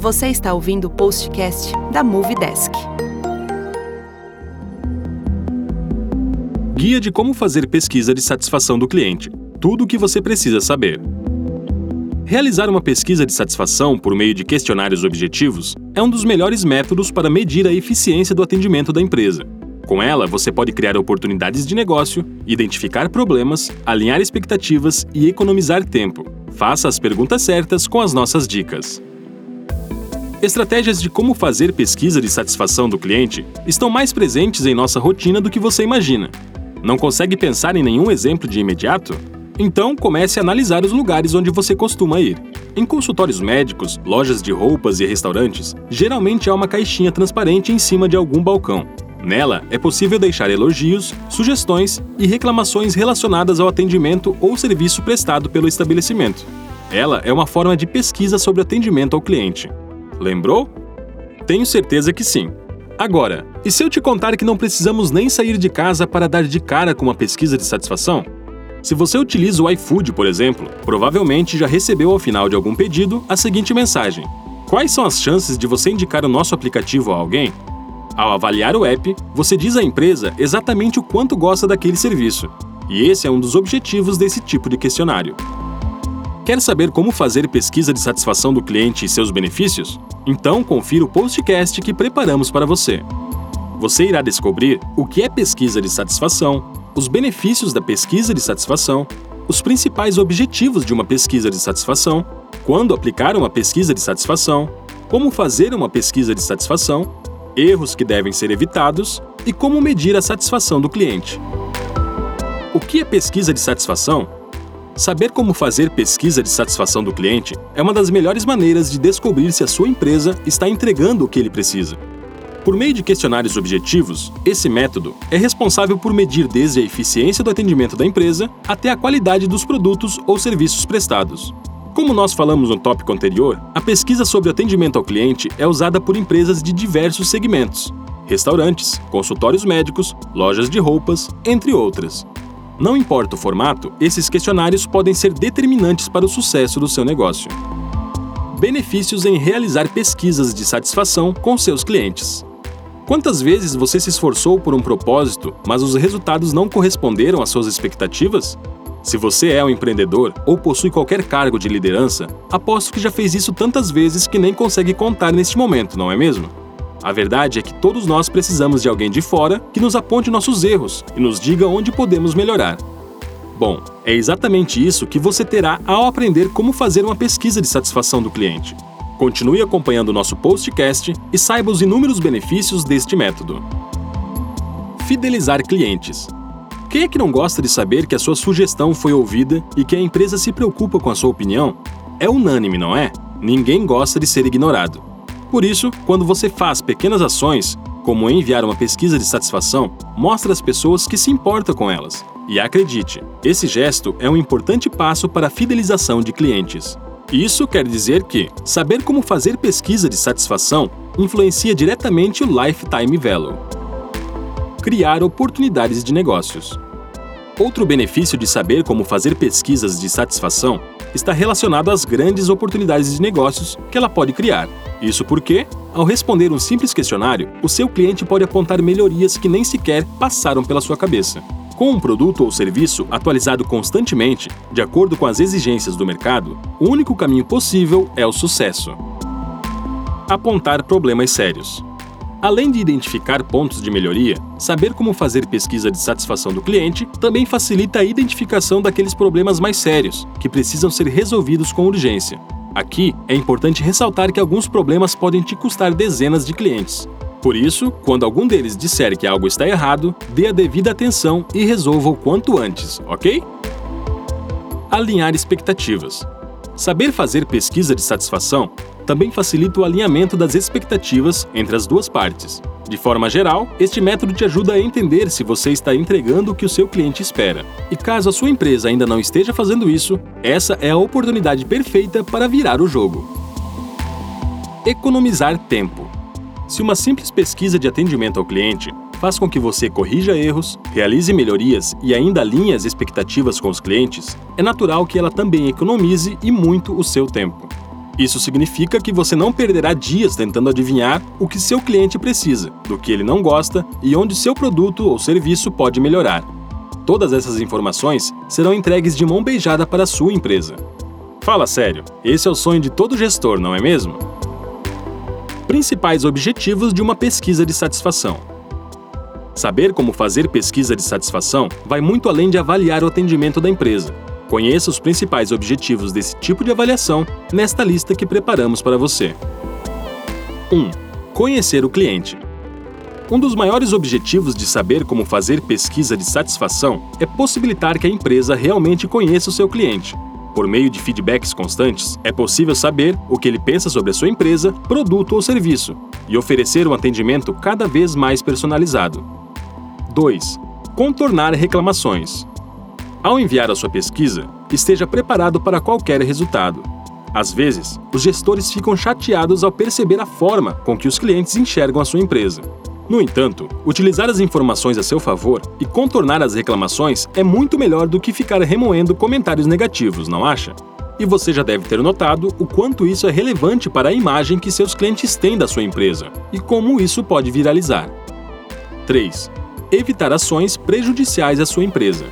Você está ouvindo o postcast da Movie Desk. Guia de como fazer pesquisa de satisfação do cliente. Tudo o que você precisa saber. Realizar uma pesquisa de satisfação por meio de questionários objetivos é um dos melhores métodos para medir a eficiência do atendimento da empresa. Com ela, você pode criar oportunidades de negócio, identificar problemas, alinhar expectativas e economizar tempo. Faça as perguntas certas com as nossas dicas. Estratégias de como fazer pesquisa de satisfação do cliente estão mais presentes em nossa rotina do que você imagina. Não consegue pensar em nenhum exemplo de imediato? Então, comece a analisar os lugares onde você costuma ir. Em consultórios médicos, lojas de roupas e restaurantes, geralmente há uma caixinha transparente em cima de algum balcão. Nela, é possível deixar elogios, sugestões e reclamações relacionadas ao atendimento ou serviço prestado pelo estabelecimento. Ela é uma forma de pesquisa sobre atendimento ao cliente. Lembrou? Tenho certeza que sim. Agora, e se eu te contar que não precisamos nem sair de casa para dar de cara com uma pesquisa de satisfação? Se você utiliza o iFood, por exemplo, provavelmente já recebeu ao final de algum pedido a seguinte mensagem: Quais são as chances de você indicar o nosso aplicativo a alguém? Ao avaliar o app, você diz à empresa exatamente o quanto gosta daquele serviço. E esse é um dos objetivos desse tipo de questionário. Quer saber como fazer pesquisa de satisfação do cliente e seus benefícios? Então confira o postcast que preparamos para você. Você irá descobrir o que é pesquisa de satisfação, os benefícios da pesquisa de satisfação, os principais objetivos de uma pesquisa de satisfação, quando aplicar uma pesquisa de satisfação, como fazer uma pesquisa de satisfação, erros que devem ser evitados e como medir a satisfação do cliente. O que é pesquisa de satisfação? Saber como fazer pesquisa de satisfação do cliente é uma das melhores maneiras de descobrir se a sua empresa está entregando o que ele precisa. Por meio de questionários objetivos, esse método é responsável por medir desde a eficiência do atendimento da empresa até a qualidade dos produtos ou serviços prestados. Como nós falamos no tópico anterior, a pesquisa sobre atendimento ao cliente é usada por empresas de diversos segmentos: restaurantes, consultórios médicos, lojas de roupas, entre outras. Não importa o formato, esses questionários podem ser determinantes para o sucesso do seu negócio. Benefícios em realizar pesquisas de satisfação com seus clientes. Quantas vezes você se esforçou por um propósito, mas os resultados não corresponderam às suas expectativas? Se você é um empreendedor ou possui qualquer cargo de liderança, aposto que já fez isso tantas vezes que nem consegue contar neste momento, não é mesmo? A verdade é que todos nós precisamos de alguém de fora que nos aponte nossos erros e nos diga onde podemos melhorar. Bom, é exatamente isso que você terá ao aprender como fazer uma pesquisa de satisfação do cliente. Continue acompanhando nosso postcast e saiba os inúmeros benefícios deste método. Fidelizar clientes. Quem é que não gosta de saber que a sua sugestão foi ouvida e que a empresa se preocupa com a sua opinião? É unânime, não é? Ninguém gosta de ser ignorado. Por isso, quando você faz pequenas ações, como enviar uma pesquisa de satisfação, mostra às pessoas que se importa com elas. E acredite, esse gesto é um importante passo para a fidelização de clientes. Isso quer dizer que saber como fazer pesquisa de satisfação influencia diretamente o lifetime value. Criar oportunidades de negócios. Outro benefício de saber como fazer pesquisas de satisfação está relacionado às grandes oportunidades de negócios que ela pode criar. Isso porque, ao responder um simples questionário, o seu cliente pode apontar melhorias que nem sequer passaram pela sua cabeça. Com um produto ou serviço atualizado constantemente, de acordo com as exigências do mercado, o único caminho possível é o sucesso. Apontar problemas sérios. Além de identificar pontos de melhoria, saber como fazer pesquisa de satisfação do cliente também facilita a identificação daqueles problemas mais sérios, que precisam ser resolvidos com urgência. Aqui é importante ressaltar que alguns problemas podem te custar dezenas de clientes. Por isso, quando algum deles disser que algo está errado, dê a devida atenção e resolva o quanto antes, ok? Alinhar expectativas. Saber fazer pesquisa de satisfação também facilita o alinhamento das expectativas entre as duas partes. De forma geral, este método te ajuda a entender se você está entregando o que o seu cliente espera. E caso a sua empresa ainda não esteja fazendo isso, essa é a oportunidade perfeita para virar o jogo. Economizar tempo. Se uma simples pesquisa de atendimento ao cliente faz com que você corrija erros, realize melhorias e ainda alinhe as expectativas com os clientes, é natural que ela também economize e muito o seu tempo. Isso significa que você não perderá dias tentando adivinhar o que seu cliente precisa, do que ele não gosta e onde seu produto ou serviço pode melhorar. Todas essas informações serão entregues de mão beijada para a sua empresa. Fala sério, esse é o sonho de todo gestor, não é mesmo? Principais objetivos de uma pesquisa de satisfação. Saber como fazer pesquisa de satisfação vai muito além de avaliar o atendimento da empresa. Conheça os principais objetivos desse tipo de avaliação nesta lista que preparamos para você. 1. Conhecer o cliente. Um dos maiores objetivos de saber como fazer pesquisa de satisfação é possibilitar que a empresa realmente conheça o seu cliente. Por meio de feedbacks constantes, é possível saber o que ele pensa sobre a sua empresa, produto ou serviço e oferecer um atendimento cada vez mais personalizado. 2. Contornar reclamações. Ao enviar a sua pesquisa, esteja preparado para qualquer resultado. Às vezes, os gestores ficam chateados ao perceber a forma com que os clientes enxergam a sua empresa. No entanto, utilizar as informações a seu favor e contornar as reclamações é muito melhor do que ficar remoendo comentários negativos, não acha? E você já deve ter notado o quanto isso é relevante para a imagem que seus clientes têm da sua empresa e como isso pode viralizar. 3. Evitar ações prejudiciais à sua empresa.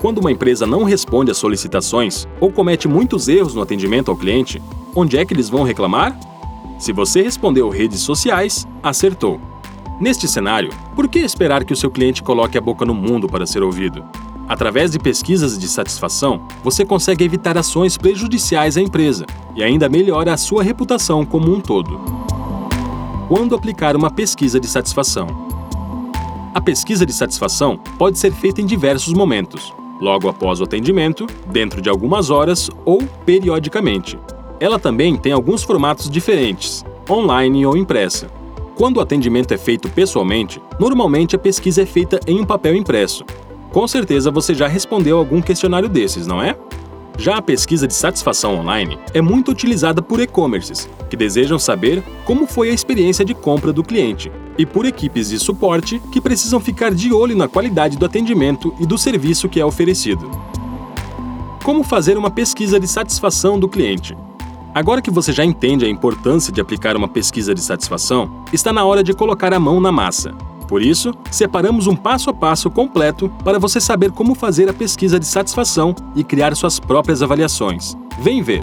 Quando uma empresa não responde às solicitações ou comete muitos erros no atendimento ao cliente, onde é que eles vão reclamar? Se você respondeu redes sociais, acertou. Neste cenário, por que esperar que o seu cliente coloque a boca no mundo para ser ouvido? Através de pesquisas de satisfação, você consegue evitar ações prejudiciais à empresa e ainda melhora a sua reputação como um todo. Quando aplicar uma pesquisa de satisfação? A pesquisa de satisfação pode ser feita em diversos momentos, logo após o atendimento, dentro de algumas horas ou periodicamente. Ela também tem alguns formatos diferentes, online ou impressa. Quando o atendimento é feito pessoalmente, normalmente a pesquisa é feita em um papel impresso. Com certeza você já respondeu algum questionário desses, não é? Já a pesquisa de satisfação online é muito utilizada por e-commerces, que desejam saber como foi a experiência de compra do cliente, e por equipes de suporte que precisam ficar de olho na qualidade do atendimento e do serviço que é oferecido. Como fazer uma pesquisa de satisfação do cliente? Agora que você já entende a importância de aplicar uma pesquisa de satisfação, está na hora de colocar a mão na massa. Por isso, separamos um passo a passo completo para você saber como fazer a pesquisa de satisfação e criar suas próprias avaliações. Vem ver!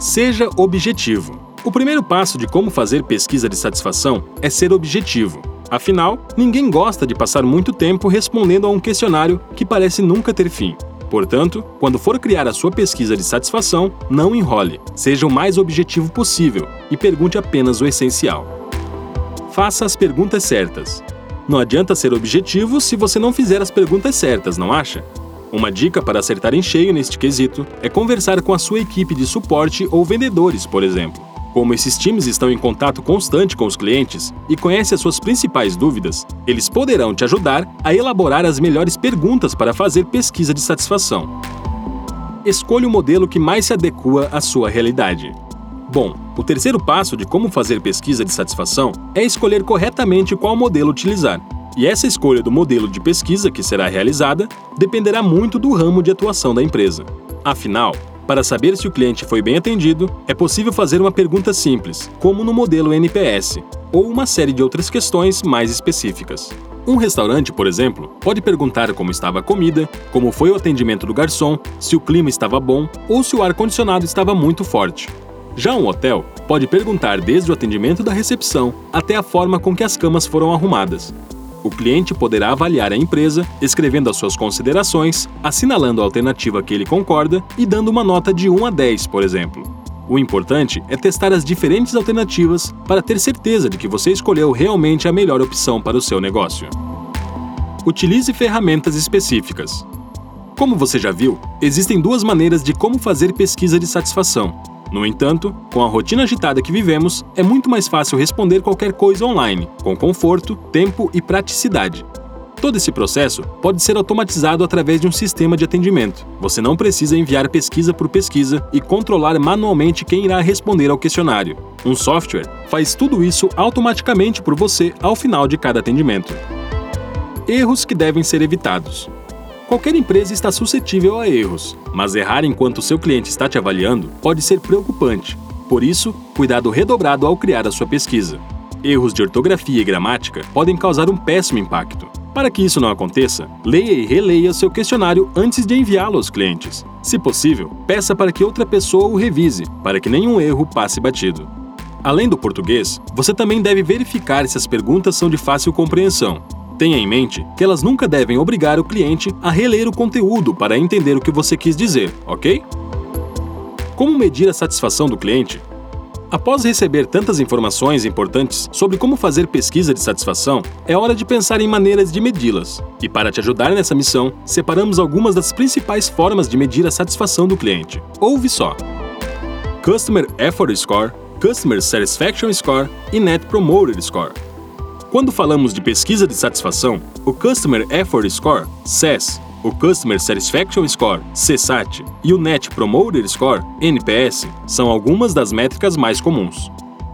Seja objetivo. O primeiro passo de como fazer pesquisa de satisfação é ser objetivo. Afinal, ninguém gosta de passar muito tempo respondendo a um questionário que parece nunca ter fim. Portanto, quando for criar a sua pesquisa de satisfação, não enrole, seja o mais objetivo possível e pergunte apenas o essencial faça as perguntas certas. Não adianta ser objetivo se você não fizer as perguntas certas, não acha? Uma dica para acertar em cheio neste quesito é conversar com a sua equipe de suporte ou vendedores, por exemplo. Como esses times estão em contato constante com os clientes e conhecem as suas principais dúvidas, eles poderão te ajudar a elaborar as melhores perguntas para fazer pesquisa de satisfação. Escolha o modelo que mais se adequa à sua realidade. Bom, o terceiro passo de como fazer pesquisa de satisfação é escolher corretamente qual modelo utilizar. E essa escolha do modelo de pesquisa que será realizada dependerá muito do ramo de atuação da empresa. Afinal, para saber se o cliente foi bem atendido, é possível fazer uma pergunta simples, como no modelo NPS, ou uma série de outras questões mais específicas. Um restaurante, por exemplo, pode perguntar como estava a comida, como foi o atendimento do garçom, se o clima estava bom ou se o ar-condicionado estava muito forte. Já um hotel pode perguntar desde o atendimento da recepção até a forma com que as camas foram arrumadas. O cliente poderá avaliar a empresa, escrevendo as suas considerações, assinalando a alternativa que ele concorda e dando uma nota de 1 a 10, por exemplo. O importante é testar as diferentes alternativas para ter certeza de que você escolheu realmente a melhor opção para o seu negócio. Utilize ferramentas específicas. Como você já viu, existem duas maneiras de como fazer pesquisa de satisfação no entanto, com a rotina agitada que vivemos, é muito mais fácil responder qualquer coisa online, com conforto, tempo e praticidade. Todo esse processo pode ser automatizado através de um sistema de atendimento. Você não precisa enviar pesquisa por pesquisa e controlar manualmente quem irá responder ao questionário. Um software faz tudo isso automaticamente por você ao final de cada atendimento. Erros que devem ser evitados. Qualquer empresa está suscetível a erros, mas errar enquanto seu cliente está te avaliando pode ser preocupante. Por isso, cuidado redobrado ao criar a sua pesquisa. Erros de ortografia e gramática podem causar um péssimo impacto. Para que isso não aconteça, leia e releia seu questionário antes de enviá-lo aos clientes. Se possível, peça para que outra pessoa o revise, para que nenhum erro passe batido. Além do português, você também deve verificar se as perguntas são de fácil compreensão. Tenha em mente que elas nunca devem obrigar o cliente a reler o conteúdo para entender o que você quis dizer, ok? Como medir a satisfação do cliente? Após receber tantas informações importantes sobre como fazer pesquisa de satisfação, é hora de pensar em maneiras de medi-las. E para te ajudar nessa missão, separamos algumas das principais formas de medir a satisfação do cliente. Ouve só: Customer Effort Score, Customer Satisfaction Score e Net Promoter Score. Quando falamos de pesquisa de satisfação, o Customer Effort Score, CES, o Customer Satisfaction Score, CSAT, e o Net Promoter Score, NPS, são algumas das métricas mais comuns.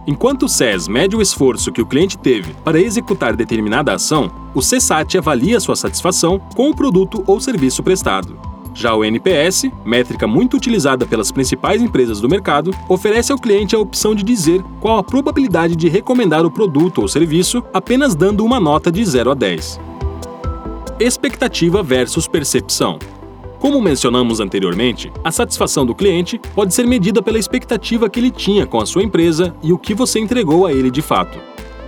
Enquanto o SES mede o esforço que o cliente teve para executar determinada ação, o CSAT avalia sua satisfação com o produto ou serviço prestado. Já o NPS, métrica muito utilizada pelas principais empresas do mercado, oferece ao cliente a opção de dizer qual a probabilidade de recomendar o produto ou serviço apenas dando uma nota de 0 a 10 expectativa versus percepção. Como mencionamos anteriormente, a satisfação do cliente pode ser medida pela expectativa que ele tinha com a sua empresa e o que você entregou a ele de fato.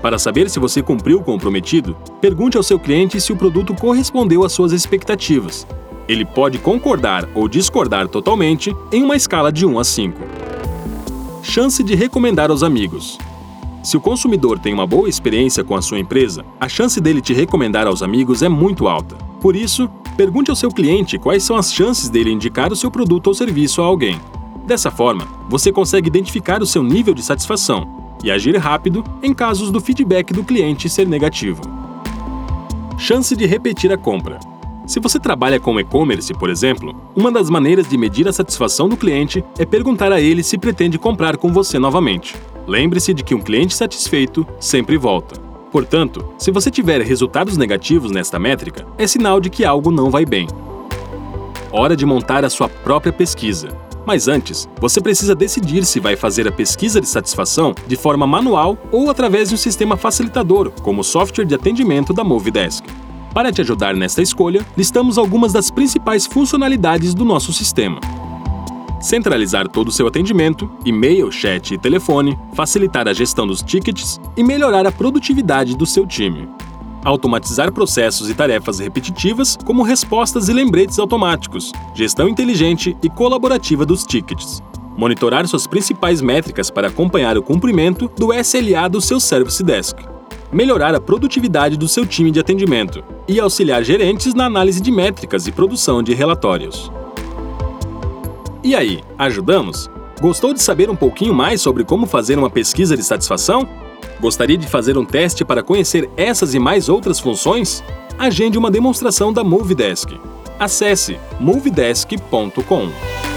Para saber se você cumpriu o comprometido, pergunte ao seu cliente se o produto correspondeu às suas expectativas. Ele pode concordar ou discordar totalmente em uma escala de 1 a 5. Chance de recomendar aos amigos. Se o consumidor tem uma boa experiência com a sua empresa, a chance dele te recomendar aos amigos é muito alta. Por isso, pergunte ao seu cliente quais são as chances dele indicar o seu produto ou serviço a alguém. Dessa forma, você consegue identificar o seu nível de satisfação e agir rápido em casos do feedback do cliente ser negativo. Chance de repetir a compra. Se você trabalha com e-commerce, por exemplo, uma das maneiras de medir a satisfação do cliente é perguntar a ele se pretende comprar com você novamente. Lembre-se de que um cliente satisfeito sempre volta. Portanto, se você tiver resultados negativos nesta métrica, é sinal de que algo não vai bem. Hora de montar a sua própria pesquisa. Mas antes, você precisa decidir se vai fazer a pesquisa de satisfação de forma manual ou através de um sistema facilitador, como o software de atendimento da Movidesk. Para te ajudar nesta escolha, listamos algumas das principais funcionalidades do nosso sistema centralizar todo o seu atendimento, e-mail, chat e telefone, facilitar a gestão dos tickets e melhorar a produtividade do seu time. Automatizar processos e tarefas repetitivas, como respostas e lembretes automáticos, gestão inteligente e colaborativa dos tickets. Monitorar suas principais métricas para acompanhar o cumprimento do SLA do seu Service Desk. Melhorar a produtividade do seu time de atendimento e auxiliar gerentes na análise de métricas e produção de relatórios. E aí, ajudamos? Gostou de saber um pouquinho mais sobre como fazer uma pesquisa de satisfação? Gostaria de fazer um teste para conhecer essas e mais outras funções? Agende uma demonstração da Movidesk. Acesse movidesk.com.